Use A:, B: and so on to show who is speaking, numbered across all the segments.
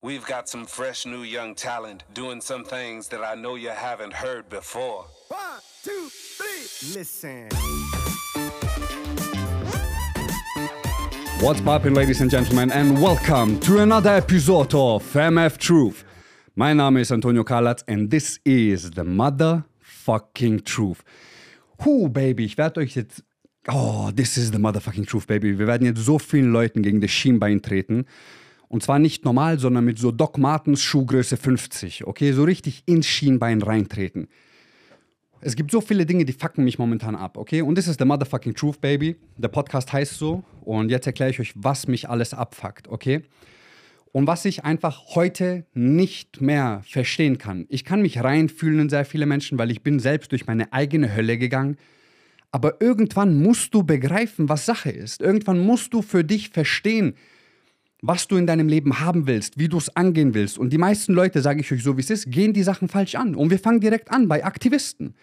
A: We've got some fresh new young talent doing some things that I know you haven't heard before.
B: One, two, three. Listen.
C: What's poppin', ladies and gentlemen, and welcome to another episode of MF Truth. My Name is Antonio Kalatz and this is the motherfucking truth. Huh, Baby, ich werde euch jetzt. Oh, this is the motherfucking truth, Baby. Wir werden jetzt so vielen Leuten gegen das Schienbein treten. Und zwar nicht normal, sondern mit so Doc Martens Schuhgröße 50. Okay, so richtig ins Schienbein reintreten. Es gibt so viele Dinge, die fucken mich momentan ab, okay? Und das ist the motherfucking truth, baby. Der Podcast heißt so. Und jetzt erkläre ich euch, was mich alles abfuckt, okay? Und was ich einfach heute nicht mehr verstehen kann. Ich kann mich reinfühlen in sehr viele Menschen, weil ich bin selbst durch meine eigene Hölle gegangen. Aber irgendwann musst du begreifen, was Sache ist. Irgendwann musst du für dich verstehen, was du in deinem Leben haben willst, wie du es angehen willst. Und die meisten Leute, sage ich euch so, wie es ist, gehen die Sachen falsch an. Und wir fangen direkt an bei Aktivisten,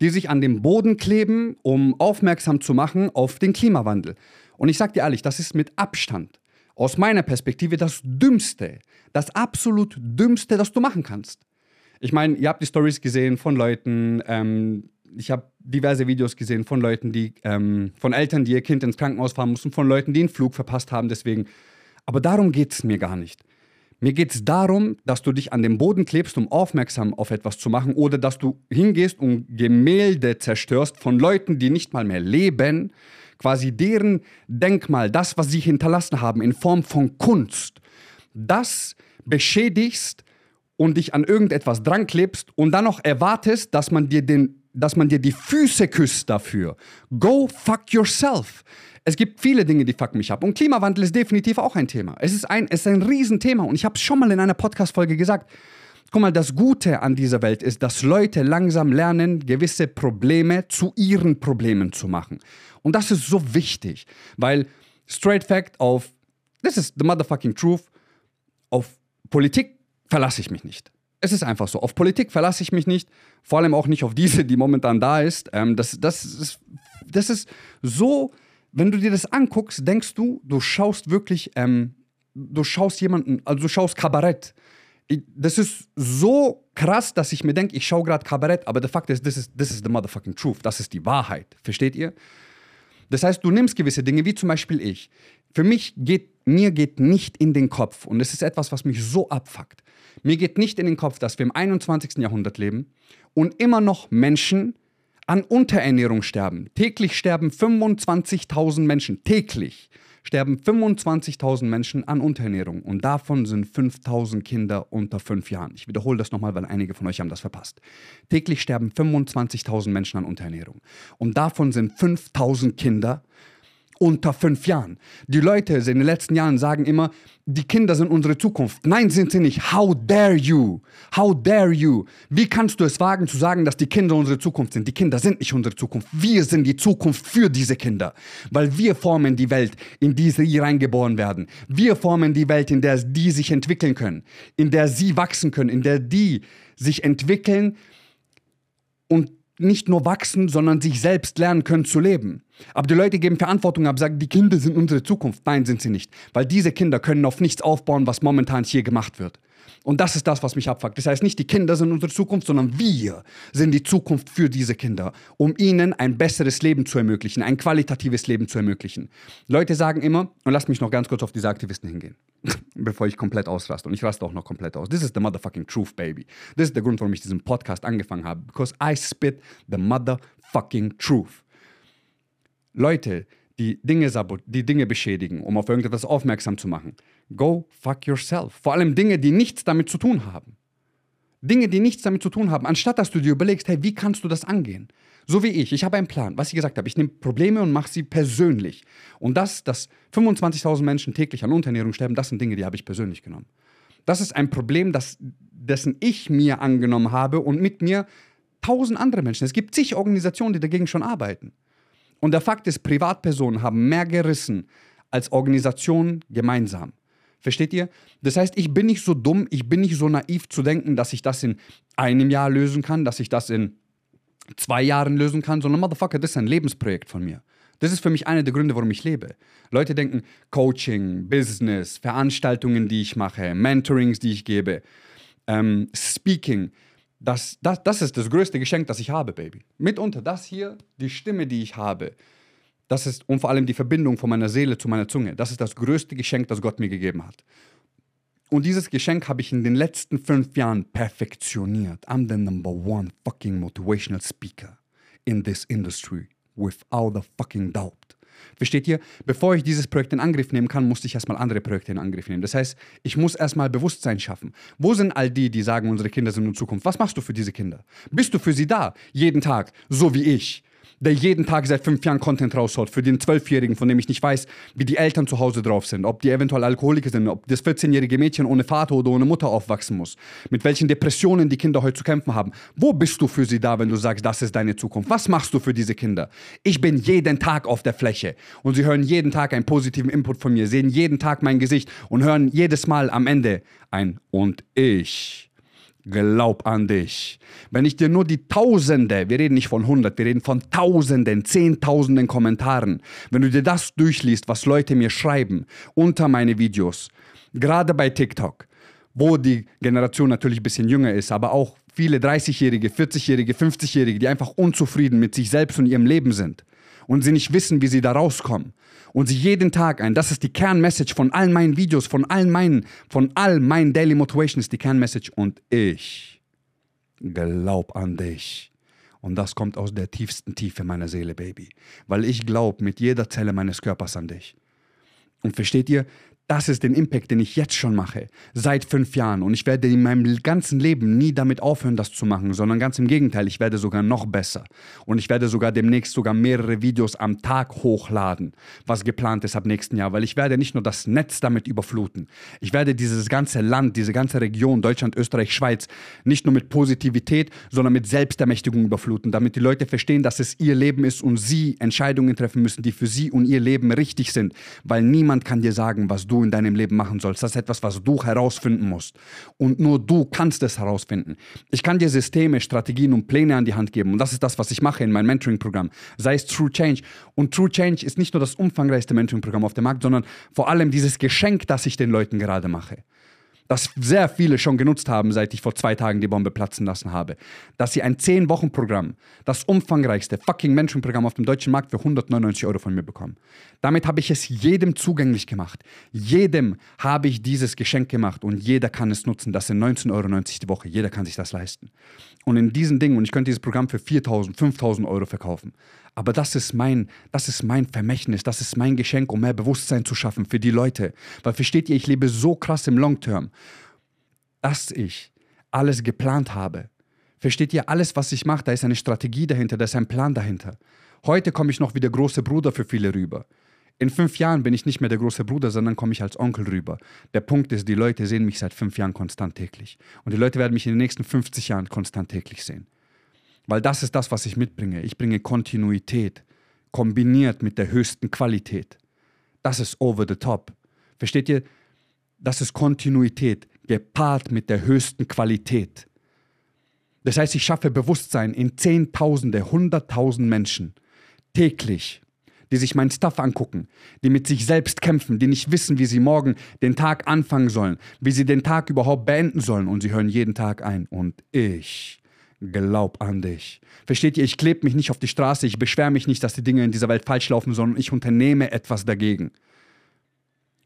C: die sich an dem Boden kleben, um aufmerksam zu machen auf den Klimawandel. Und ich sage dir ehrlich, das ist mit Abstand aus meiner Perspektive das Dümmste, das absolut Dümmste, das du machen kannst. Ich meine, ihr habt die Stories gesehen von Leuten, ähm, ich habe diverse Videos gesehen von Leuten, die, ähm, von Eltern, die ihr Kind ins Krankenhaus fahren mussten, von Leuten, die einen Flug verpasst haben, deswegen aber darum geht es mir gar nicht. Mir geht es darum, dass du dich an den Boden klebst, um aufmerksam auf etwas zu machen, oder dass du hingehst und Gemälde zerstörst von Leuten, die nicht mal mehr leben, quasi deren Denkmal, das, was sie hinterlassen haben, in Form von Kunst, das beschädigst und dich an irgendetwas dran klebst und dann noch erwartest, dass man dir den dass man dir die Füße küsst dafür. Go fuck yourself. Es gibt viele Dinge, die fucken mich ab. Und Klimawandel ist definitiv auch ein Thema. Es ist ein, es ist ein Riesenthema. Und ich habe es schon mal in einer Podcast-Folge gesagt. Guck mal, das Gute an dieser Welt ist, dass Leute langsam lernen, gewisse Probleme zu ihren Problemen zu machen. Und das ist so wichtig, weil straight fact auf, this is the motherfucking truth, auf Politik verlasse ich mich nicht. Es ist einfach so. Auf Politik verlasse ich mich nicht. Vor allem auch nicht auf diese, die momentan da ist. Ähm, das, das, ist das ist so wenn du dir das anguckst, denkst du, du schaust wirklich, ähm, du schaust jemanden, also du schaust Kabarett. Ich, das ist so krass, dass ich mir denke, ich schaue gerade Kabarett, aber der Fakt ist, this is, this is the motherfucking truth. Das ist die Wahrheit. Versteht ihr? Das heißt, du nimmst gewisse Dinge, wie zum Beispiel ich. Für mich geht, mir geht nicht in den Kopf, und das ist etwas, was mich so abfuckt. Mir geht nicht in den Kopf, dass wir im 21. Jahrhundert leben und immer noch Menschen an Unterernährung sterben. Täglich sterben 25.000 Menschen. Täglich sterben 25.000 Menschen an Unterernährung. Und davon sind 5.000 Kinder unter 5 Jahren. Ich wiederhole das nochmal, weil einige von euch haben das verpasst. Täglich sterben 25.000 Menschen an Unterernährung. Und davon sind 5.000 Kinder unter fünf Jahren. Die Leute in den letzten Jahren sagen immer, die Kinder sind unsere Zukunft. Nein, sind sie nicht. How dare you? How dare you? Wie kannst du es wagen zu sagen, dass die Kinder unsere Zukunft sind? Die Kinder sind nicht unsere Zukunft. Wir sind die Zukunft für diese Kinder. Weil wir formen die Welt, in die sie reingeboren werden. Wir formen die Welt, in der die sich entwickeln können. In der sie wachsen können. In der die sich entwickeln und nicht nur wachsen, sondern sich selbst lernen können zu leben. Aber die Leute geben Verantwortung ab, sagen, die Kinder sind unsere Zukunft. Nein, sind sie nicht. Weil diese Kinder können auf nichts aufbauen, was momentan hier gemacht wird. Und das ist das, was mich abfuckt. Das heißt, nicht die Kinder sind unsere Zukunft, sondern wir sind die Zukunft für diese Kinder, um ihnen ein besseres Leben zu ermöglichen, ein qualitatives Leben zu ermöglichen. Leute sagen immer, und lasst mich noch ganz kurz auf diese Aktivisten hingehen, bevor ich komplett ausraste. Und ich raste auch noch komplett aus. This is the motherfucking truth, baby. Das ist der Grund, warum ich diesen Podcast angefangen habe. Because I spit the motherfucking truth. Leute, die Dinge, die Dinge beschädigen, um auf irgendetwas aufmerksam zu machen. Go fuck yourself. Vor allem Dinge, die nichts damit zu tun haben. Dinge, die nichts damit zu tun haben, anstatt dass du dir überlegst, hey, wie kannst du das angehen? So wie ich. Ich habe einen Plan. Was ich gesagt habe, ich nehme Probleme und mache sie persönlich. Und das, dass 25.000 Menschen täglich an Unterernährung sterben, das sind Dinge, die habe ich persönlich genommen. Das ist ein Problem, das, dessen ich mir angenommen habe und mit mir tausend andere Menschen. Es gibt zig Organisationen, die dagegen schon arbeiten. Und der Fakt ist, Privatpersonen haben mehr gerissen als Organisationen gemeinsam. Versteht ihr? Das heißt, ich bin nicht so dumm, ich bin nicht so naiv zu denken, dass ich das in einem Jahr lösen kann, dass ich das in zwei Jahren lösen kann, sondern Motherfucker, das ist ein Lebensprojekt von mir. Das ist für mich einer der Gründe, warum ich lebe. Leute denken, Coaching, Business, Veranstaltungen, die ich mache, Mentorings, die ich gebe, ähm, Speaking, das, das, das ist das größte Geschenk, das ich habe, Baby. Mitunter das hier, die Stimme, die ich habe, das ist, und vor allem die Verbindung von meiner Seele zu meiner Zunge, das ist das größte Geschenk, das Gott mir gegeben hat. Und dieses Geschenk habe ich in den letzten fünf Jahren perfektioniert. I'm the number one fucking motivational speaker in this industry, without a fucking doubt. Versteht ihr? Bevor ich dieses Projekt in Angriff nehmen kann, musste ich erstmal andere Projekte in Angriff nehmen. Das heißt, ich muss erstmal Bewusstsein schaffen. Wo sind all die, die sagen, unsere Kinder sind in Zukunft? Was machst du für diese Kinder? Bist du für sie da? Jeden Tag, so wie ich der jeden Tag seit fünf Jahren Content raushaut, für den Zwölfjährigen, von dem ich nicht weiß, wie die Eltern zu Hause drauf sind, ob die eventuell Alkoholiker sind, ob das 14-jährige Mädchen ohne Vater oder ohne Mutter aufwachsen muss, mit welchen Depressionen die Kinder heute zu kämpfen haben. Wo bist du für sie da, wenn du sagst, das ist deine Zukunft? Was machst du für diese Kinder? Ich bin jeden Tag auf der Fläche und sie hören jeden Tag einen positiven Input von mir, sehen jeden Tag mein Gesicht und hören jedes Mal am Ende ein und ich glaub an dich. Wenn ich dir nur die Tausende, wir reden nicht von 100, wir reden von Tausenden, Zehntausenden Kommentaren, wenn du dir das durchliest, was Leute mir schreiben unter meine Videos, gerade bei TikTok, wo die Generation natürlich ein bisschen jünger ist, aber auch viele 30-Jährige, 40-Jährige, 50-Jährige, die einfach unzufrieden mit sich selbst und ihrem Leben sind und sie nicht wissen, wie sie da rauskommen und sie jeden Tag ein. Das ist die Kernmessage von all meinen Videos, von all meinen, von all meinen Daily Motivation ist die Kernmessage und ich glaub an dich. Und das kommt aus der tiefsten Tiefe meiner Seele, Baby. Weil ich glaube mit jeder Zelle meines Körpers an dich. Und versteht ihr, das ist den Impact, den ich jetzt schon mache, seit fünf Jahren. Und ich werde in meinem ganzen Leben nie damit aufhören, das zu machen, sondern ganz im Gegenteil, ich werde sogar noch besser. Und ich werde sogar demnächst sogar mehrere Videos am Tag hochladen, was geplant ist ab nächsten Jahr, weil ich werde nicht nur das Netz damit überfluten, ich werde dieses ganze Land, diese ganze Region, Deutschland, Österreich, Schweiz, nicht nur mit Positivität, sondern mit Selbstermächtigung überfluten, damit die Leute verstehen, dass es ihr Leben ist und sie Entscheidungen treffen müssen, die für sie und ihr Leben richtig sind, weil niemand kann dir sagen, was du du in deinem Leben machen sollst. Das ist etwas, was du herausfinden musst. Und nur du kannst es herausfinden. Ich kann dir Systeme, Strategien und Pläne an die Hand geben. Und das ist das, was ich mache in meinem Mentoring-Programm. Sei es True Change. Und True Change ist nicht nur das umfangreichste Mentoring-Programm auf dem Markt, sondern vor allem dieses Geschenk, das ich den Leuten gerade mache das sehr viele schon genutzt haben, seit ich vor zwei Tagen die Bombe platzen lassen habe, dass sie ein 10-Wochen-Programm, das umfangreichste fucking Mentoring-Programm auf dem deutschen Markt für 199 Euro von mir bekommen. Damit habe ich es jedem zugänglich gemacht. Jedem habe ich dieses Geschenk gemacht und jeder kann es nutzen. Das sind 19,90 Euro die Woche. Jeder kann sich das leisten. Und in diesen Dingen, und ich könnte dieses Programm für 4.000, 5.000 Euro verkaufen. Aber das ist mein, das ist mein Vermächtnis, das ist mein Geschenk, um mehr Bewusstsein zu schaffen für die Leute. Weil versteht ihr, ich lebe so krass im Long Term, dass ich alles geplant habe. Versteht ihr, alles, was ich mache, da ist eine Strategie dahinter, da ist ein Plan dahinter. Heute komme ich noch wie der große Bruder für viele rüber. In fünf Jahren bin ich nicht mehr der große Bruder, sondern komme ich als Onkel rüber. Der Punkt ist, die Leute sehen mich seit fünf Jahren konstant täglich. Und die Leute werden mich in den nächsten 50 Jahren konstant täglich sehen. Weil das ist das, was ich mitbringe. Ich bringe Kontinuität, kombiniert mit der höchsten Qualität. Das ist over the top. Versteht ihr? Das ist Kontinuität, gepaart mit der höchsten Qualität. Das heißt, ich schaffe Bewusstsein in Zehntausende, Hunderttausend Menschen täglich die sich meinen Stuff angucken, die mit sich selbst kämpfen, die nicht wissen, wie sie morgen den Tag anfangen sollen, wie sie den Tag überhaupt beenden sollen und sie hören jeden Tag ein. Und ich glaub an dich. Versteht ihr, ich klebe mich nicht auf die Straße, ich beschwere mich nicht, dass die Dinge in dieser Welt falsch laufen, sondern ich unternehme etwas dagegen.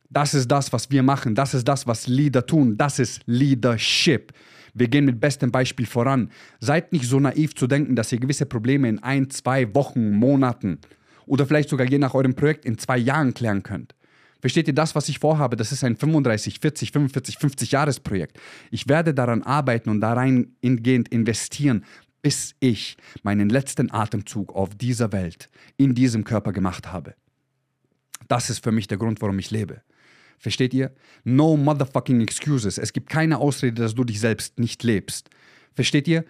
C: Das ist das, was wir machen, das ist das, was Leader tun, das ist Leadership. Wir gehen mit bestem Beispiel voran. Seid nicht so naiv zu denken, dass ihr gewisse Probleme in ein, zwei Wochen, Monaten oder vielleicht sogar je nach eurem Projekt in zwei Jahren klären könnt. Versteht ihr das, was ich vorhabe? Das ist ein 35, 40, 45, 50 Jahresprojekt. Ich werde daran arbeiten und da reingehend investieren, bis ich meinen letzten Atemzug auf dieser Welt, in diesem Körper gemacht habe. Das ist für mich der Grund, warum ich lebe. Versteht ihr? No motherfucking excuses. Es gibt keine Ausrede, dass du dich selbst nicht lebst. Versteht ihr?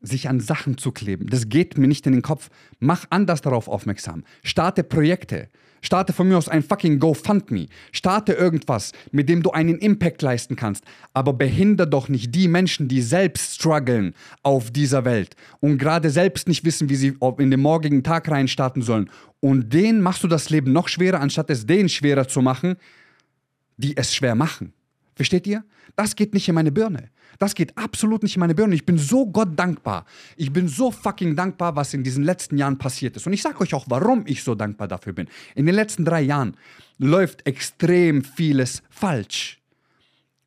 C: sich an Sachen zu kleben. Das geht mir nicht in den Kopf. Mach anders darauf aufmerksam. Starte Projekte. Starte von mir aus ein fucking GoFundMe. Starte irgendwas, mit dem du einen Impact leisten kannst. Aber behinder doch nicht die Menschen, die selbst strugglen auf dieser Welt und gerade selbst nicht wissen, wie sie in den morgigen Tag reinstarten sollen. Und denen machst du das Leben noch schwerer, anstatt es denen schwerer zu machen, die es schwer machen. Versteht ihr? Das geht nicht in meine Birne. Das geht absolut nicht in meine Birne. Ich bin so Gott dankbar. Ich bin so fucking dankbar, was in diesen letzten Jahren passiert ist. Und ich sage euch auch, warum ich so dankbar dafür bin. In den letzten drei Jahren läuft extrem vieles falsch.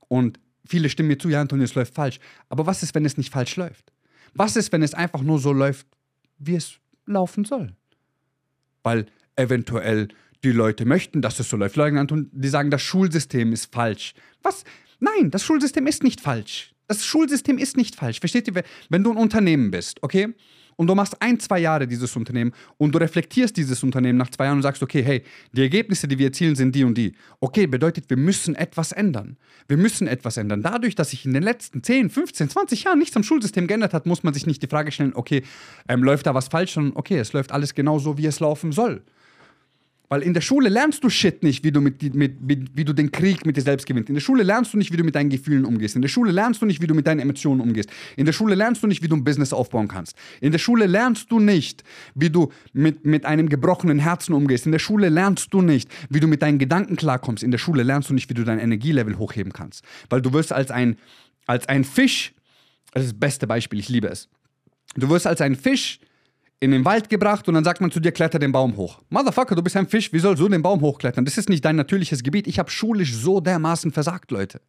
C: Und viele stimmen mir zu, ja, Antonio, es läuft falsch. Aber was ist, wenn es nicht falsch läuft? Was ist, wenn es einfach nur so läuft, wie es laufen soll? Weil eventuell die Leute möchten, dass es so läuft. Leute, die sagen, das Schulsystem ist falsch. Was? Nein, das Schulsystem ist nicht falsch. Das Schulsystem ist nicht falsch. Versteht ihr? Wenn du ein Unternehmen bist, okay? Und du machst ein, zwei Jahre dieses Unternehmen und du reflektierst dieses Unternehmen nach zwei Jahren und sagst, okay, hey, die Ergebnisse, die wir erzielen, sind die und die. Okay, bedeutet, wir müssen etwas ändern. Wir müssen etwas ändern. Dadurch, dass sich in den letzten 10, 15, 20 Jahren nichts am Schulsystem geändert hat, muss man sich nicht die Frage stellen, okay, ähm, läuft da was falsch, sondern okay, es läuft alles genau so, wie es laufen soll. Weil in der Schule lernst du Shit nicht, wie du, mit, mit, mit, wie du den Krieg mit dir selbst gewinnst. In der Schule lernst du nicht, wie du mit deinen Gefühlen umgehst. In der Schule lernst du nicht, wie du mit deinen Emotionen umgehst. In der Schule lernst du nicht, wie du ein Business aufbauen kannst. In der Schule lernst du nicht, wie du mit, mit einem gebrochenen Herzen umgehst. In der Schule lernst du nicht, wie du mit deinen Gedanken klarkommst. In der Schule lernst du nicht, wie du dein Energielevel hochheben kannst. Weil du wirst als ein, als ein Fisch, das ist das beste Beispiel, ich liebe es. Du wirst als ein Fisch in den Wald gebracht und dann sagt man zu dir, kletter den Baum hoch. Motherfucker, du bist ein Fisch, wie sollst du den Baum hochklettern? Das ist nicht dein natürliches Gebiet. Ich habe schulisch so dermaßen versagt, Leute.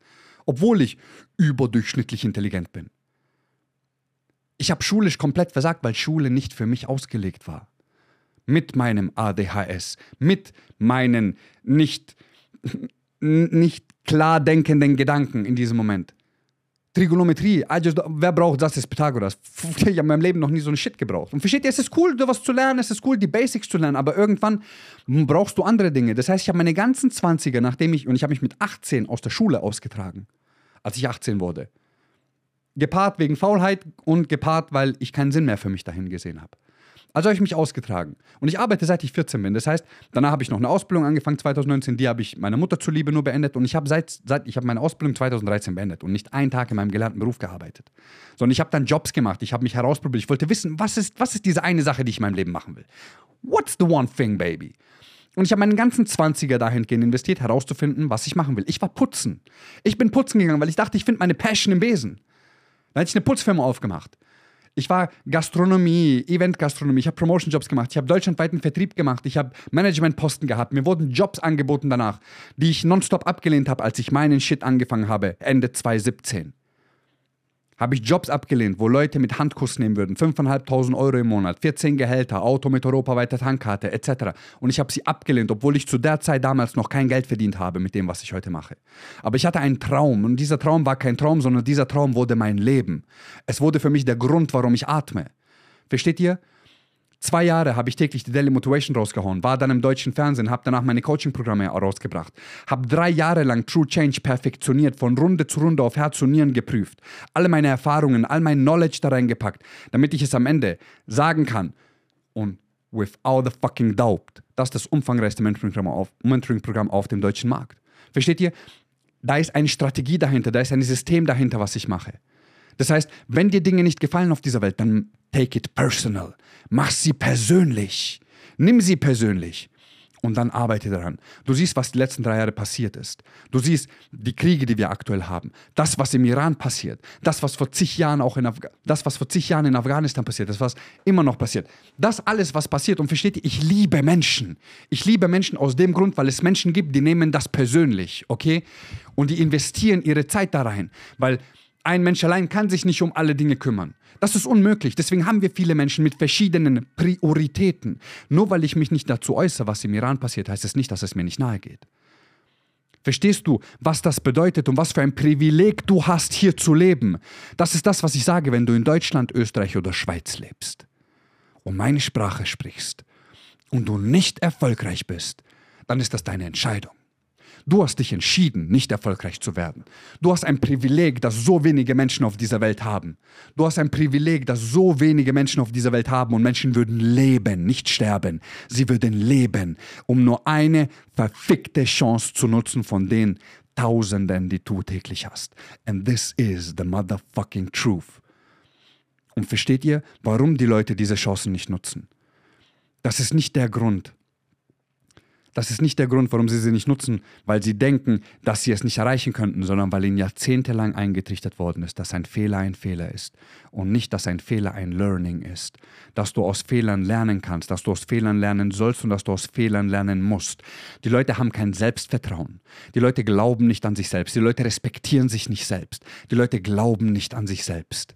C: Obwohl ich überdurchschnittlich intelligent bin. Ich habe schulisch komplett versagt, weil Schule nicht für mich ausgelegt war. Mit meinem ADHS, mit meinen nicht, nicht klar denkenden Gedanken in diesem Moment. Trigonometrie, just, wer braucht das? ist Pythagoras. Ich habe in meinem Leben noch nie so einen Shit gebraucht. Und versteht ihr, es ist cool, was zu lernen, es ist cool, die Basics zu lernen, aber irgendwann brauchst du andere Dinge. Das heißt, ich habe meine ganzen 20er, nachdem ich, und ich habe mich mit 18 aus der Schule ausgetragen, als ich 18 wurde. Gepaart wegen Faulheit und gepaart, weil ich keinen Sinn mehr für mich dahin gesehen habe. Also habe ich mich ausgetragen. Und ich arbeite seit ich 14 bin. Das heißt, danach habe ich noch eine Ausbildung angefangen, 2019. Die habe ich meiner Mutter zuliebe nur beendet. Und ich habe seit, seit ich habe meine Ausbildung 2013 beendet und nicht einen Tag in meinem gelernten Beruf gearbeitet. Sondern ich habe dann Jobs gemacht. Ich habe mich herausprobiert. Ich wollte wissen, was ist, was ist diese eine Sache, die ich in meinem Leben machen will. What's the one thing, baby? Und ich habe meinen ganzen 20er dahingehend investiert, herauszufinden, was ich machen will. Ich war putzen. Ich bin putzen gegangen, weil ich dachte, ich finde meine Passion im Besen. Dann hatte ich eine Putzfirma aufgemacht. Ich war Gastronomie, Event-Gastronomie, ich habe Promotion-Jobs gemacht, ich habe deutschlandweiten Vertrieb gemacht, ich habe Managementposten gehabt, mir wurden Jobs angeboten danach, die ich nonstop abgelehnt habe, als ich meinen Shit angefangen habe, Ende 2017 habe ich Jobs abgelehnt, wo Leute mit Handkuss nehmen würden, 5.500 Euro im Monat, 14 Gehälter, Auto mit europaweiter Tankkarte etc. Und ich habe sie abgelehnt, obwohl ich zu der Zeit damals noch kein Geld verdient habe mit dem, was ich heute mache. Aber ich hatte einen Traum und dieser Traum war kein Traum, sondern dieser Traum wurde mein Leben. Es wurde für mich der Grund, warum ich atme. Versteht ihr? Zwei Jahre habe ich täglich die Daily Motivation rausgehauen, war dann im deutschen Fernsehen, habe danach meine Coaching-Programme rausgebracht, habe drei Jahre lang True Change perfektioniert, von Runde zu Runde auf Herz und Nieren geprüft, alle meine Erfahrungen, all mein Knowledge da reingepackt, damit ich es am Ende sagen kann und without the fucking doubt, das ist das umfangreichste Mentoring-Programm auf, Mentoring auf dem deutschen Markt. Versteht ihr? Da ist eine Strategie dahinter, da ist ein System dahinter, was ich mache. Das heißt, wenn dir Dinge nicht gefallen auf dieser Welt, dann take it personal. Mach sie persönlich. Nimm sie persönlich. Und dann arbeite daran. Du siehst, was die letzten drei Jahre passiert ist. Du siehst die Kriege, die wir aktuell haben. Das, was im Iran passiert. Das, was vor zig Jahren auch in, Afga das, was vor zig Jahren in Afghanistan passiert. Das, was immer noch passiert. Das alles, was passiert. Und versteht ihr, ich liebe Menschen. Ich liebe Menschen aus dem Grund, weil es Menschen gibt, die nehmen das persönlich. Okay? Und die investieren ihre Zeit da rein. Weil ein Mensch allein kann sich nicht um alle Dinge kümmern. Das ist unmöglich. Deswegen haben wir viele Menschen mit verschiedenen Prioritäten. Nur weil ich mich nicht dazu äußere, was im Iran passiert, heißt es nicht, dass es mir nicht nahe geht. Verstehst du, was das bedeutet und was für ein Privileg du hast, hier zu leben? Das ist das, was ich sage, wenn du in Deutschland, Österreich oder Schweiz lebst und meine Sprache sprichst und du nicht erfolgreich bist, dann ist das deine Entscheidung. Du hast dich entschieden, nicht erfolgreich zu werden. Du hast ein Privileg, das so wenige Menschen auf dieser Welt haben. Du hast ein Privileg, das so wenige Menschen auf dieser Welt haben und Menschen würden leben, nicht sterben. Sie würden leben, um nur eine verfickte Chance zu nutzen von den Tausenden, die du täglich hast. And this is the motherfucking truth. Und versteht ihr, warum die Leute diese Chancen nicht nutzen? Das ist nicht der Grund. Das ist nicht der Grund, warum sie sie nicht nutzen, weil sie denken, dass sie es nicht erreichen könnten, sondern weil ihnen jahrzehntelang eingetrichtert worden ist, dass ein Fehler ein Fehler ist und nicht, dass ein Fehler ein Learning ist. Dass du aus Fehlern lernen kannst, dass du aus Fehlern lernen sollst und dass du aus Fehlern lernen musst. Die Leute haben kein Selbstvertrauen. Die Leute glauben nicht an sich selbst. Die Leute respektieren sich nicht selbst. Die Leute glauben nicht an sich selbst.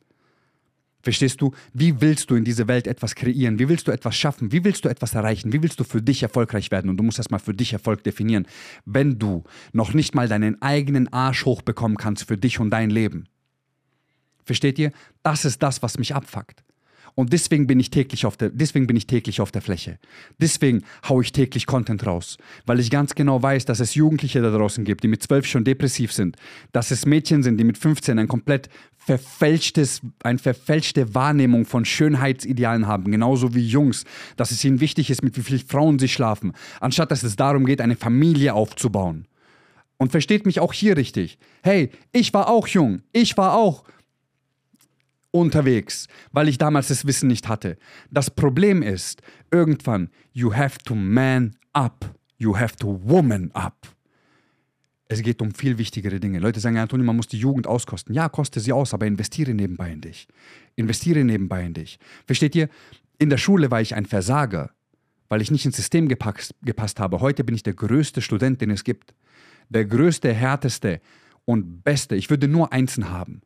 C: Verstehst du? Wie willst du in dieser Welt etwas kreieren? Wie willst du etwas schaffen? Wie willst du etwas erreichen? Wie willst du für dich erfolgreich werden? Und du musst erstmal für dich Erfolg definieren, wenn du noch nicht mal deinen eigenen Arsch hochbekommen kannst für dich und dein Leben. Versteht ihr? Das ist das, was mich abfuckt. Und deswegen bin ich täglich auf der, deswegen bin ich täglich auf der Fläche. Deswegen haue ich täglich Content raus. Weil ich ganz genau weiß, dass es Jugendliche da draußen gibt, die mit 12 schon depressiv sind. Dass es Mädchen sind, die mit 15 ein komplett verfälschtes, eine verfälschte Wahrnehmung von Schönheitsidealen haben. Genauso wie Jungs. Dass es ihnen wichtig ist, mit wie vielen Frauen sie schlafen. Anstatt dass es darum geht, eine Familie aufzubauen. Und versteht mich auch hier richtig. Hey, ich war auch jung. Ich war auch unterwegs, weil ich damals das Wissen nicht hatte. Das Problem ist, irgendwann, you have to man up. You have to woman up. Es geht um viel wichtigere Dinge. Leute sagen, Antonio, man muss die Jugend auskosten. Ja, koste sie aus, aber investiere nebenbei in dich. Investiere nebenbei in dich. Versteht ihr? In der Schule war ich ein Versager, weil ich nicht ins System gepasst, gepasst habe. Heute bin ich der größte Student, den es gibt. Der größte, härteste und beste. Ich würde nur Einsen haben.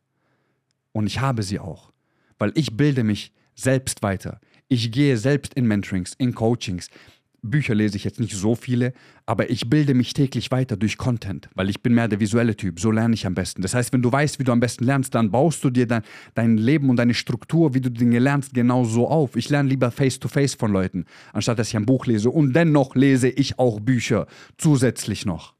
C: Und ich habe sie auch, weil ich bilde mich selbst weiter. Ich gehe selbst in Mentorings, in Coachings. Bücher lese ich jetzt nicht so viele, aber ich bilde mich täglich weiter durch Content, weil ich bin mehr der visuelle Typ. So lerne ich am besten. Das heißt, wenn du weißt, wie du am besten lernst, dann baust du dir dein, dein Leben und deine Struktur, wie du Dinge lernst, genau so auf. Ich lerne lieber face-to-face -face von Leuten, anstatt dass ich ein Buch lese. Und dennoch lese ich auch Bücher zusätzlich noch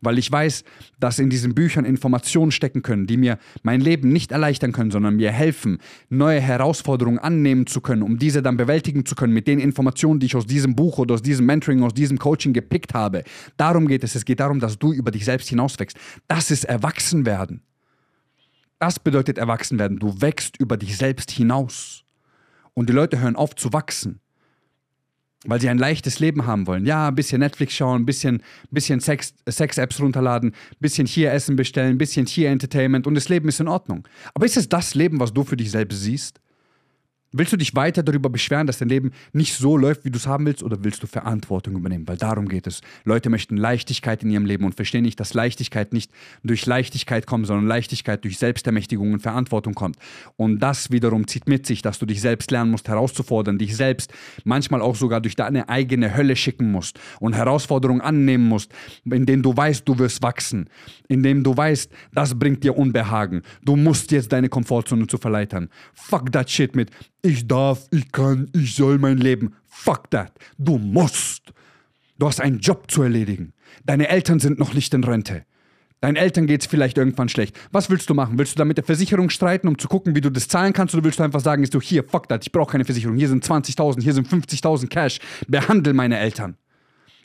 C: weil ich weiß, dass in diesen Büchern Informationen stecken können, die mir mein Leben nicht erleichtern können, sondern mir helfen, neue Herausforderungen annehmen zu können, um diese dann bewältigen zu können mit den Informationen, die ich aus diesem Buch oder aus diesem Mentoring, aus diesem Coaching gepickt habe. Darum geht es. Es geht darum, dass du über dich selbst hinauswächst. Das ist Erwachsenwerden. Das bedeutet Erwachsenwerden. Du wächst über dich selbst hinaus. Und die Leute hören auf zu wachsen weil sie ein leichtes Leben haben wollen. Ja, ein bisschen Netflix schauen, ein bisschen, bisschen Sex, Sex-Apps runterladen, ein bisschen hier Essen bestellen, ein bisschen hier Entertainment und das Leben ist in Ordnung. Aber ist es das Leben, was du für dich selbst siehst? Willst du dich weiter darüber beschweren, dass dein Leben nicht so läuft, wie du es haben willst, oder willst du Verantwortung übernehmen? Weil darum geht es. Leute möchten Leichtigkeit in ihrem Leben und verstehen nicht, dass Leichtigkeit nicht durch Leichtigkeit kommt, sondern Leichtigkeit durch Selbstermächtigung und Verantwortung kommt. Und das wiederum zieht mit sich, dass du dich selbst lernen musst, herauszufordern, dich selbst manchmal auch sogar durch deine eigene Hölle schicken musst und Herausforderungen annehmen musst, in denen du weißt, du wirst wachsen, in dem du weißt, das bringt dir Unbehagen. Du musst jetzt deine Komfortzone zu verleitern. Fuck that shit mit ich darf, ich kann, ich soll mein Leben. Fuck that. Du musst. Du hast einen Job zu erledigen. Deine Eltern sind noch nicht in Rente. Deinen Eltern geht es vielleicht irgendwann schlecht. Was willst du machen? Willst du da mit der Versicherung streiten, um zu gucken, wie du das zahlen kannst? Oder willst du einfach sagen, ist du hier, fuck that, ich brauche keine Versicherung. Hier sind 20.000, hier sind 50.000 Cash. Behandle meine Eltern.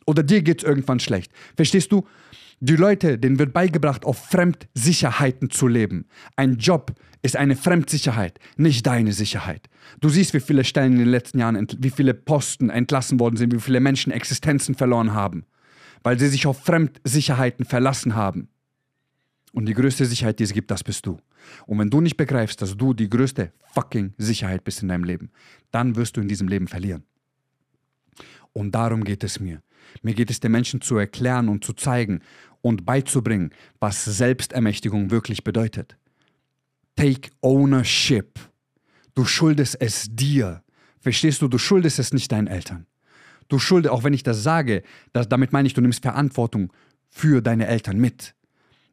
C: Oder dir geht es irgendwann schlecht. Verstehst du? Die Leute, denen wird beigebracht, auf Fremdsicherheiten zu leben. Ein Job ist eine Fremdsicherheit, nicht deine Sicherheit. Du siehst, wie viele Stellen in den letzten Jahren, wie viele Posten entlassen worden sind, wie viele Menschen Existenzen verloren haben, weil sie sich auf Fremdsicherheiten verlassen haben. Und die größte Sicherheit, die es gibt, das bist du. Und wenn du nicht begreifst, dass du die größte fucking Sicherheit bist in deinem Leben, dann wirst du in diesem Leben verlieren. Und darum geht es mir. Mir geht es den Menschen zu erklären und zu zeigen und beizubringen, was Selbstermächtigung wirklich bedeutet. Take ownership. Du schuldest es dir. Verstehst du? Du schuldest es nicht deinen Eltern. Du schuldest, auch wenn ich das sage, das, damit meine ich, du nimmst Verantwortung für deine Eltern mit.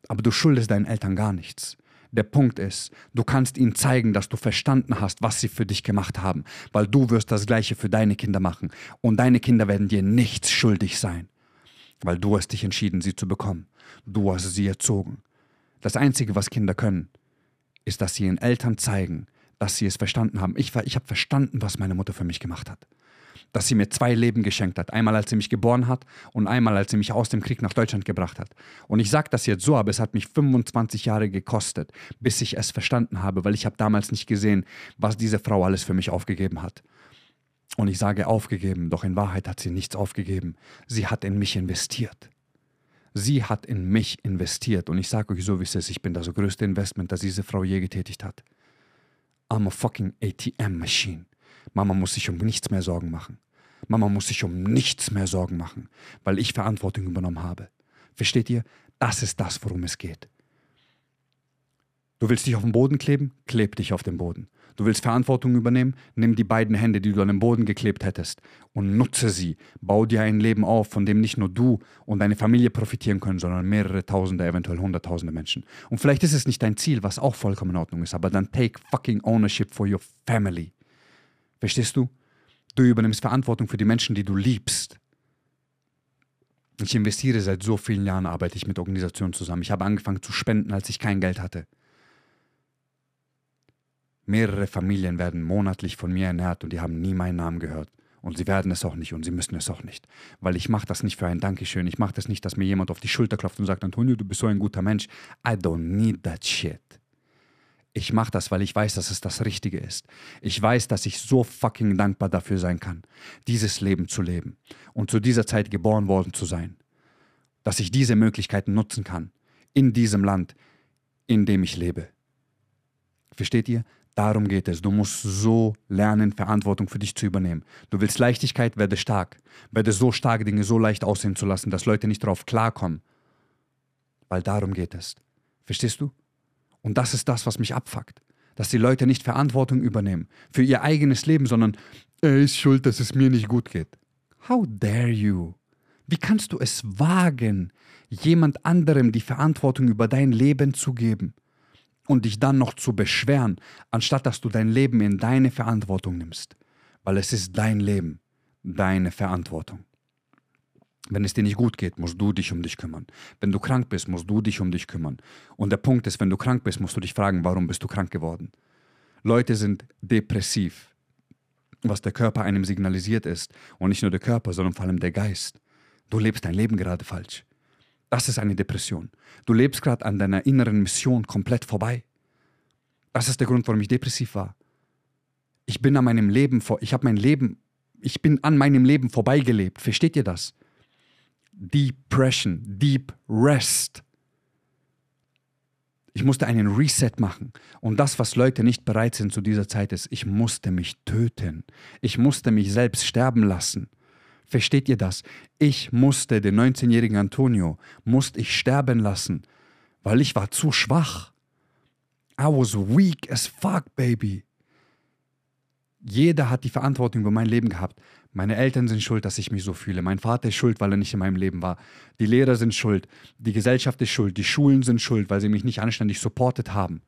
C: Aber du schuldest deinen Eltern gar nichts. Der Punkt ist, du kannst ihnen zeigen, dass du verstanden hast, was sie für dich gemacht haben, weil du wirst das Gleiche für deine Kinder machen und deine Kinder werden dir nichts schuldig sein. Weil du hast dich entschieden, sie zu bekommen. Du hast sie erzogen. Das Einzige, was Kinder können, ist, dass sie ihren Eltern zeigen, dass sie es verstanden haben. Ich, ich habe verstanden, was meine Mutter für mich gemacht hat. Dass sie mir zwei Leben geschenkt hat. Einmal, als sie mich geboren hat und einmal, als sie mich aus dem Krieg nach Deutschland gebracht hat. Und ich sage das jetzt so, aber es hat mich 25 Jahre gekostet, bis ich es verstanden habe, weil ich habe damals nicht gesehen, was diese Frau alles für mich aufgegeben hat. Und ich sage aufgegeben, doch in Wahrheit hat sie nichts aufgegeben. Sie hat in mich investiert. Sie hat in mich investiert. Und ich sage euch so, wie es ist, ich bin das größte Investment, das diese Frau je getätigt hat. I'm a fucking ATM machine. Mama muss sich um nichts mehr Sorgen machen. Mama muss sich um nichts mehr Sorgen machen, weil ich Verantwortung übernommen habe. Versteht ihr? Das ist das, worum es geht. Du willst dich auf den Boden kleben? Kleb dich auf den Boden. Du willst Verantwortung übernehmen? Nimm die beiden Hände, die du an den Boden geklebt hättest, und nutze sie. Bau dir ein Leben auf, von dem nicht nur du und deine Familie profitieren können, sondern mehrere Tausende, eventuell Hunderttausende Menschen. Und vielleicht ist es nicht dein Ziel, was auch vollkommen in Ordnung ist, aber dann take fucking ownership for your family. Verstehst du? Du übernimmst Verantwortung für die Menschen, die du liebst. Ich investiere seit so vielen Jahren, arbeite ich mit Organisationen zusammen. Ich habe angefangen zu spenden, als ich kein Geld hatte. Mehrere Familien werden monatlich von mir ernährt und die haben nie meinen Namen gehört. Und sie werden es auch nicht und sie müssen es auch nicht. Weil ich mache das nicht für ein Dankeschön. Ich mache das nicht, dass mir jemand auf die Schulter klopft und sagt, Antonio, du bist so ein guter Mensch. I don't need that shit. Ich mache das, weil ich weiß, dass es das Richtige ist. Ich weiß, dass ich so fucking dankbar dafür sein kann, dieses Leben zu leben und zu dieser Zeit geboren worden zu sein. Dass ich diese Möglichkeiten nutzen kann. In diesem Land, in dem ich lebe. Versteht ihr? Darum geht es. Du musst so lernen, Verantwortung für dich zu übernehmen. Du willst Leichtigkeit, werde stark. Werde so stark, Dinge so leicht aussehen zu lassen, dass Leute nicht darauf klarkommen. Weil darum geht es. Verstehst du? Und das ist das, was mich abfuckt. Dass die Leute nicht Verantwortung übernehmen für ihr eigenes Leben, sondern er ist schuld, dass es mir nicht gut geht. How dare you? Wie kannst du es wagen, jemand anderem die Verantwortung über dein Leben zu geben? und dich dann noch zu beschweren, anstatt dass du dein Leben in deine Verantwortung nimmst. Weil es ist dein Leben, deine Verantwortung. Wenn es dir nicht gut geht, musst du dich um dich kümmern. Wenn du krank bist, musst du dich um dich kümmern. Und der Punkt ist, wenn du krank bist, musst du dich fragen, warum bist du krank geworden? Leute sind depressiv. Was der Körper einem signalisiert ist. Und nicht nur der Körper, sondern vor allem der Geist. Du lebst dein Leben gerade falsch. Das ist eine Depression. Du lebst gerade an deiner inneren Mission komplett vorbei. Das ist der Grund, warum ich depressiv war. Ich bin an meinem Leben vor, ich habe mein Leben, ich bin an meinem Leben vorbeigelebt. Versteht ihr das? Depression, Deep Rest. Ich musste einen Reset machen. Und das, was Leute nicht bereit sind zu dieser Zeit, ist, ich musste mich töten. Ich musste mich selbst sterben lassen. Versteht ihr das? Ich musste den 19-jährigen Antonio, musste ich sterben lassen, weil ich war zu schwach. I was weak as fuck, baby. Jeder hat die Verantwortung über mein Leben gehabt. Meine Eltern sind schuld, dass ich mich so fühle. Mein Vater ist schuld, weil er nicht in meinem Leben war. Die Lehrer sind schuld. Die Gesellschaft ist schuld. Die Schulen sind schuld, weil sie mich nicht anständig supportet haben.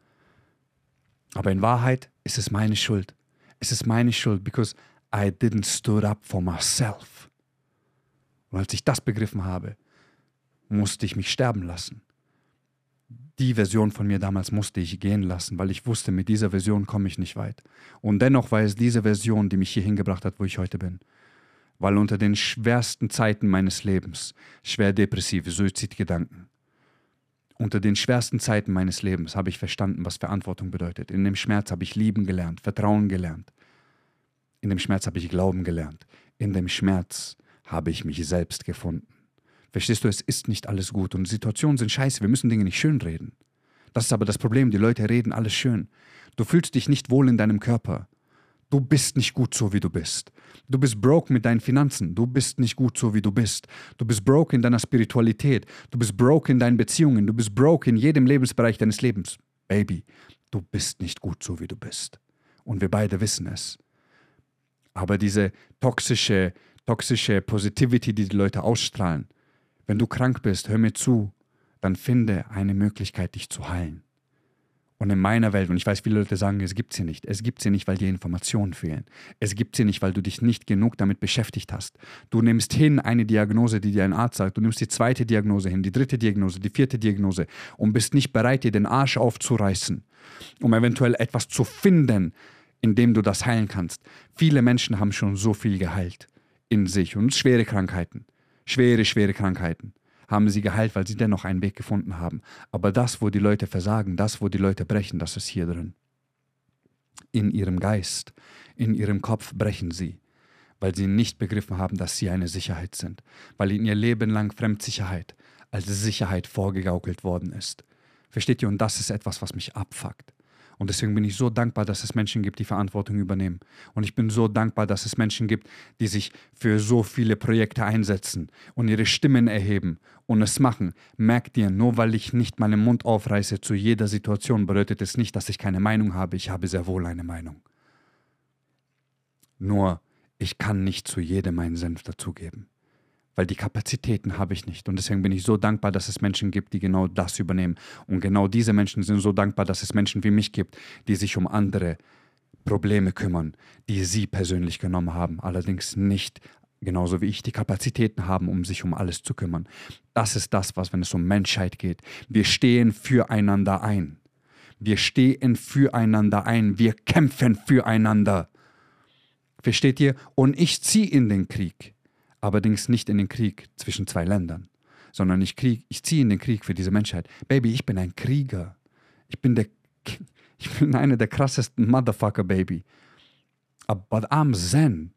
C: Aber in Wahrheit ist es meine Schuld. Es ist meine Schuld, because I didn't stood up for myself. Und als ich das begriffen habe, musste ich mich sterben lassen. Die Version von mir damals musste ich gehen lassen, weil ich wusste, mit dieser Version komme ich nicht weit. Und dennoch war es diese Version, die mich hier hingebracht hat, wo ich heute bin. Weil unter den schwersten Zeiten meines Lebens, schwer depressive Suizidgedanken, unter den schwersten Zeiten meines Lebens habe ich verstanden, was Verantwortung bedeutet. In dem Schmerz habe ich lieben gelernt, Vertrauen gelernt. In dem Schmerz habe ich Glauben gelernt. In dem Schmerz habe ich mich selbst gefunden. Verstehst du, es ist nicht alles gut und Situationen sind scheiße, wir müssen Dinge nicht schönreden. Das ist aber das Problem, die Leute reden alles schön. Du fühlst dich nicht wohl in deinem Körper. Du bist nicht gut so, wie du bist. Du bist broke mit deinen Finanzen. Du bist nicht gut so, wie du bist. Du bist broke in deiner Spiritualität. Du bist broke in deinen Beziehungen. Du bist broke in jedem Lebensbereich deines Lebens. Baby, du bist nicht gut so, wie du bist. Und wir beide wissen es. Aber diese toxische toxische Positivity, die die Leute ausstrahlen. Wenn du krank bist, hör mir zu, dann finde eine Möglichkeit, dich zu heilen. Und in meiner Welt, und ich weiß, viele Leute sagen, es gibt sie nicht. Es gibt sie nicht, weil dir Informationen fehlen. Es gibt sie nicht, weil du dich nicht genug damit beschäftigt hast. Du nimmst hin eine Diagnose, die dir ein Arzt sagt. Du nimmst die zweite Diagnose hin, die dritte Diagnose, die vierte Diagnose und bist nicht bereit, dir den Arsch aufzureißen, um eventuell etwas zu finden, in dem du das heilen kannst. Viele Menschen haben schon so viel geheilt in sich und schwere Krankheiten. Schwere, schwere Krankheiten haben sie geheilt, weil sie dennoch einen Weg gefunden haben. Aber das, wo die Leute versagen, das, wo die Leute brechen, das ist hier drin. In ihrem Geist, in ihrem Kopf brechen sie, weil sie nicht begriffen haben, dass sie eine Sicherheit sind, weil ihnen ihr Leben lang Fremdsicherheit als Sicherheit vorgegaukelt worden ist. Versteht ihr? Und das ist etwas, was mich abfuckt. Und deswegen bin ich so dankbar, dass es Menschen gibt, die Verantwortung übernehmen. Und ich bin so dankbar, dass es Menschen gibt, die sich für so viele Projekte einsetzen und ihre Stimmen erheben und es machen. Merkt ihr, nur weil ich nicht meinen Mund aufreiße zu jeder Situation, bedeutet es nicht, dass ich keine Meinung habe. Ich habe sehr wohl eine Meinung. Nur, ich kann nicht zu jedem meinen Senf dazugeben weil die Kapazitäten habe ich nicht. Und deswegen bin ich so dankbar, dass es Menschen gibt, die genau das übernehmen. Und genau diese Menschen sind so dankbar, dass es Menschen wie mich gibt, die sich um andere Probleme kümmern, die sie persönlich genommen haben, allerdings nicht genauso wie ich die Kapazitäten haben, um sich um alles zu kümmern. Das ist das, was, wenn es um Menschheit geht. Wir stehen füreinander ein. Wir stehen füreinander ein. Wir kämpfen füreinander. Versteht ihr? Und ich ziehe in den Krieg allerdings nicht in den Krieg zwischen zwei Ländern, sondern ich, krieg, ich ziehe in den Krieg für diese Menschheit. Baby, ich bin ein Krieger. Ich bin, der, ich bin einer der krassesten Motherfucker, Baby. Aber I'm Zen.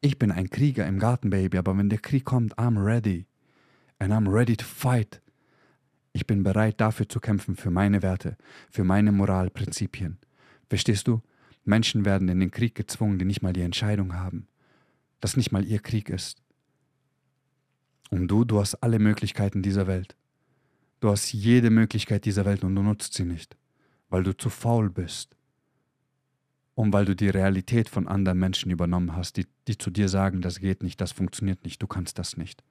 C: Ich bin ein Krieger im Garten, Baby, aber wenn der Krieg kommt, I'm ready. And I'm ready to fight. Ich bin bereit dafür zu kämpfen, für meine Werte, für meine Moralprinzipien. Verstehst du? Menschen werden in den Krieg gezwungen, die nicht mal die Entscheidung haben das nicht mal ihr Krieg ist. Und du, du hast alle Möglichkeiten dieser Welt. Du hast jede Möglichkeit dieser Welt und du nutzt sie nicht, weil du zu faul bist. Und weil du die Realität von anderen Menschen übernommen hast, die, die zu dir sagen, das geht nicht, das funktioniert nicht, du kannst das nicht.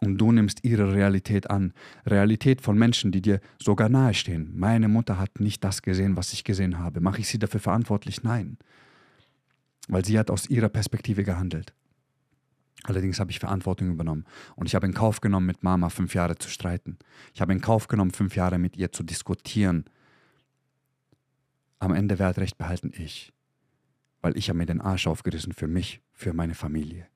C: Und du nimmst ihre Realität an. Realität von Menschen, die dir sogar nahestehen. Meine Mutter hat nicht das gesehen, was ich gesehen habe. Mache ich sie dafür verantwortlich? Nein weil sie hat aus ihrer Perspektive gehandelt. Allerdings habe ich Verantwortung übernommen und ich habe in Kauf genommen, mit Mama fünf Jahre zu streiten. Ich habe in Kauf genommen, fünf Jahre mit ihr zu diskutieren. Am Ende wird Recht behalten ich, weil ich habe mir den Arsch aufgerissen für mich, für meine Familie.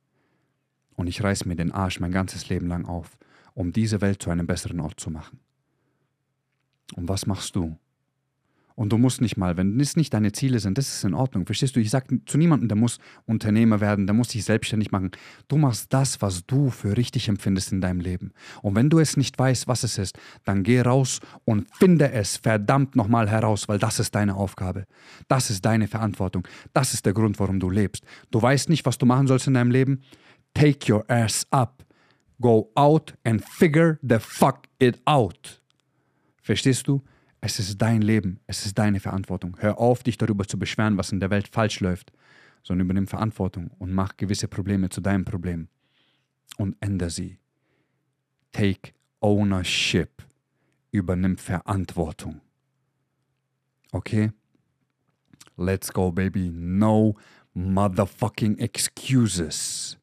C: Und ich reiße mir den Arsch mein ganzes Leben lang auf, um diese Welt zu einem besseren Ort zu machen. Und was machst du? Und du musst nicht mal, wenn es nicht deine Ziele sind, das ist in Ordnung. Verstehst du? Ich sage zu niemandem, der muss Unternehmer werden, der muss sich selbstständig machen. Du machst das, was du für richtig empfindest in deinem Leben. Und wenn du es nicht weißt, was es ist, dann geh raus und finde es verdammt nochmal heraus, weil das ist deine Aufgabe. Das ist deine Verantwortung. Das ist der Grund, warum du lebst. Du weißt nicht, was du machen sollst in deinem Leben? Take your ass up. Go out and figure the fuck it out. Verstehst du? Es ist dein Leben, es ist deine Verantwortung. Hör auf, dich darüber zu beschweren, was in der Welt falsch läuft, sondern übernimm Verantwortung und mach gewisse Probleme zu deinem Problem und ändere sie. Take ownership. Übernimm Verantwortung. Okay? Let's go, baby. No motherfucking excuses.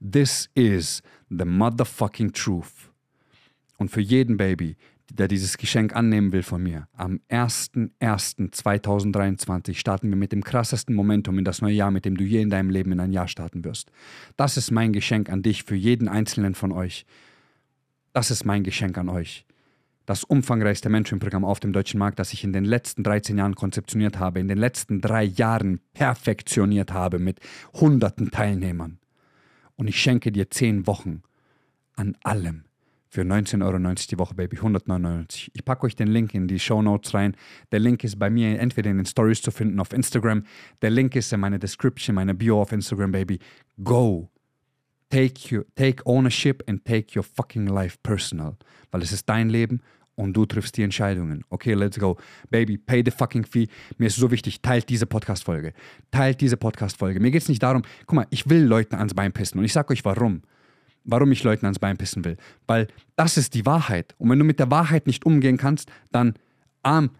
C: This is the motherfucking truth. Und für jeden Baby, der dieses Geschenk annehmen will von mir. Am 01.01.2023 starten wir mit dem krassesten Momentum in das neue Jahr, mit dem du je in deinem Leben in ein Jahr starten wirst. Das ist mein Geschenk an dich, für jeden einzelnen von euch. Das ist mein Geschenk an euch. Das umfangreichste Mentoring-Programm auf dem deutschen Markt, das ich in den letzten 13 Jahren konzeptioniert habe, in den letzten drei Jahren perfektioniert habe mit hunderten Teilnehmern. Und ich schenke dir zehn Wochen an allem für 19,90 Euro die Woche, Baby. 199. Ich packe euch den Link in die Show Notes rein. Der Link ist bei mir entweder in den Stories zu finden auf Instagram. Der Link ist in meiner Description, meiner Bio auf Instagram, Baby. Go. Take, your, take ownership and take your fucking life personal. Weil es ist dein Leben und du triffst die Entscheidungen. Okay, let's go. Baby, pay the fucking fee. Mir ist so wichtig, teilt diese Podcast-Folge. Teilt diese Podcast-Folge. Mir geht es nicht darum, guck mal, ich will Leuten ans Bein pissen und ich sag euch warum warum ich Leuten ans Bein pissen will. Weil das ist die Wahrheit. Und wenn du mit der Wahrheit nicht umgehen kannst, dann um,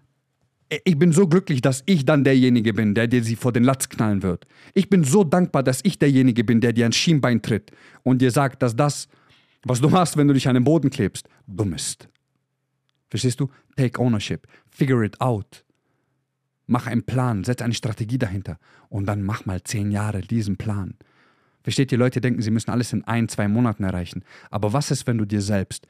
C: Ich bin so glücklich, dass ich dann derjenige bin, der dir sie vor den Latz knallen wird. Ich bin so dankbar, dass ich derjenige bin, der dir ein Schienbein tritt und dir sagt, dass das, was du machst, wenn du dich an den Boden klebst, dumm ist. Verstehst du? Take ownership. Figure it out. Mach einen Plan, setz eine Strategie dahinter und dann mach mal zehn Jahre diesen Plan. Versteht ihr, Leute denken, sie müssen alles in ein, zwei Monaten erreichen. Aber was ist, wenn du dir selbst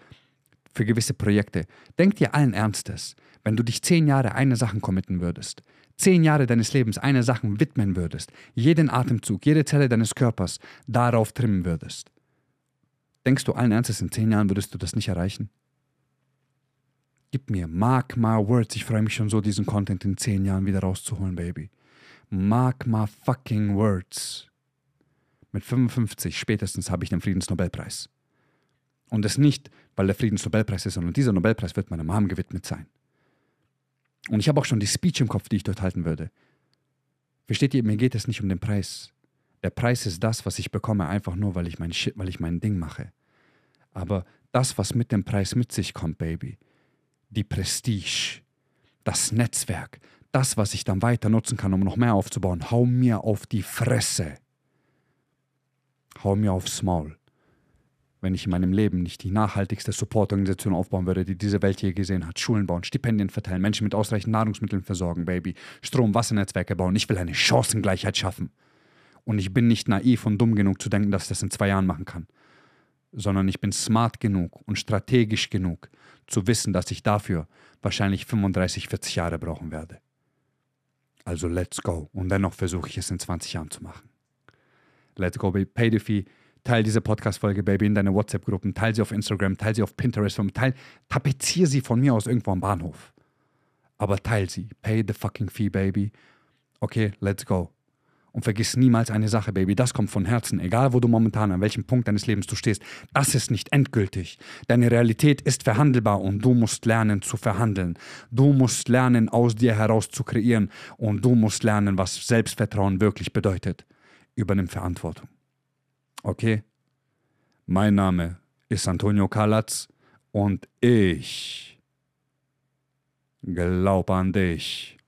C: für gewisse Projekte, denk dir allen Ernstes, wenn du dich zehn Jahre eine Sache committen würdest, zehn Jahre deines Lebens eine Sache widmen würdest, jeden Atemzug, jede Zelle deines Körpers darauf trimmen würdest, denkst du allen Ernstes, in zehn Jahren würdest du das nicht erreichen? Gib mir, mark my words, ich freue mich schon so, diesen Content in zehn Jahren wieder rauszuholen, Baby. Mark my fucking words. Mit 55 spätestens habe ich den Friedensnobelpreis. Und das nicht, weil der Friedensnobelpreis ist, sondern dieser Nobelpreis wird meiner Mom gewidmet sein. Und ich habe auch schon die Speech im Kopf, die ich dort halten würde. Versteht ihr, mir geht es nicht um den Preis. Der Preis ist das, was ich bekomme, einfach nur, weil ich mein Shit, weil ich mein Ding mache. Aber das, was mit dem Preis mit sich kommt, Baby, die Prestige, das Netzwerk, das, was ich dann weiter nutzen kann, um noch mehr aufzubauen, hau mir auf die Fresse. Hau mir aufs Maul wenn ich in meinem Leben nicht die nachhaltigste Supportorganisation aufbauen würde, die diese Welt je gesehen hat. Schulen bauen, Stipendien verteilen, Menschen mit ausreichend Nahrungsmitteln versorgen, Baby, Strom, Wassernetzwerke bauen. Ich will eine Chancengleichheit schaffen. Und ich bin nicht naiv und dumm genug zu denken, dass ich das in zwei Jahren machen kann. Sondern ich bin smart genug und strategisch genug zu wissen, dass ich dafür wahrscheinlich 35, 40 Jahre brauchen werde. Also let's go. Und dennoch versuche ich es in 20 Jahren zu machen. Let's go, baby. Pay the fee Teil diese Podcast-Folge, Baby, in deine WhatsApp-Gruppen, teil sie auf Instagram, teil sie auf Pinterest, teil, tapezier sie von mir aus irgendwo am Bahnhof. Aber teil sie. Pay the fucking fee, Baby. Okay, let's go. Und vergiss niemals eine Sache, Baby, das kommt von Herzen, egal wo du momentan an welchem Punkt deines Lebens du stehst. Das ist nicht endgültig. Deine Realität ist verhandelbar und du musst lernen zu verhandeln. Du musst lernen, aus dir heraus zu kreieren und du musst lernen, was Selbstvertrauen wirklich bedeutet. Übernimm Verantwortung. Okay? Mein Name ist Antonio Kalatz und ich glaube an dich.